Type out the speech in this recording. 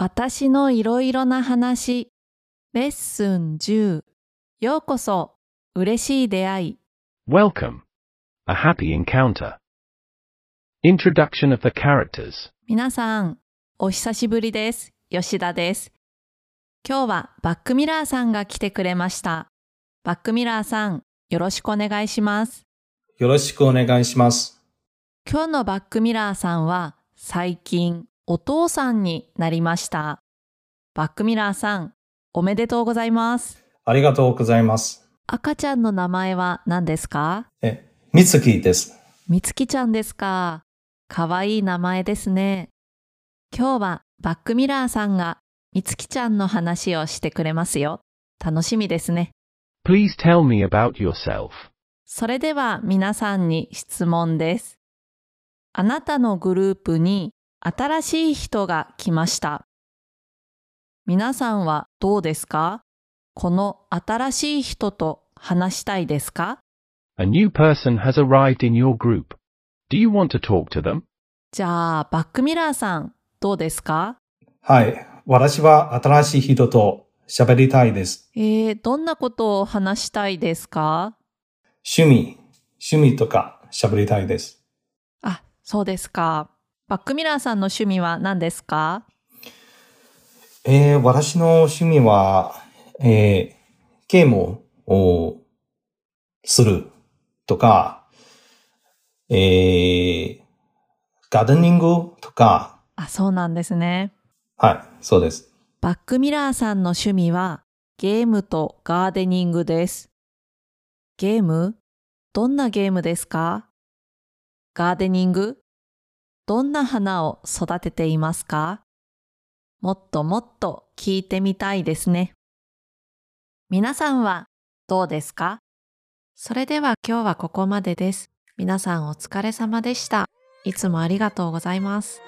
私のいろいろな話レッスン10ようこそ嬉しい出会い Welcome. A happy encounter. Introduction of the characters. 皆さんお久しぶりです吉田です今日はバックミラーさんが来てくれましたバックミラーさんよろしくお願いしますよろしくお願いします。今日のバックミラーさんは最近お父さんになりましたバックミラーさんおめでとうございますありがとうございます。赤ちゃんの名前は何ですか？え、みつきです。みつきちゃんですか？かわいい名前ですね。今日はバックミラーさんがみつきちゃんの話をしてくれますよ。楽しみですね。Please tell me about yourself. それでは皆さんに質問です。あなたのグループに新しい人が来ました。皆さんはどうですか？この新しい人と話したいですか？A new person has arrived in your group. Do you want to talk to them? じゃあ、バックミラーさん、どうですか？はい。私は新しい人と喋りたいです。えー、どんなことを話したいですか？趣味、趣味とか喋りたいです。あ、そうですか。バックミラーさんの趣味は何ですか？えー私の趣味は、えーゲームをするとか、えーガーデニングとか、あ、そうなんですね。はい、そうです。バックミラーさんの趣味はゲームとガーデニングです。ゲーム？どんなゲームですか？ガーデニング？どんな花を育てていますか？もっともっと聞いてみたいですね。皆さんはどうですか？それでは今日はここまでです。皆さんお疲れ様でした。いつもありがとうございます。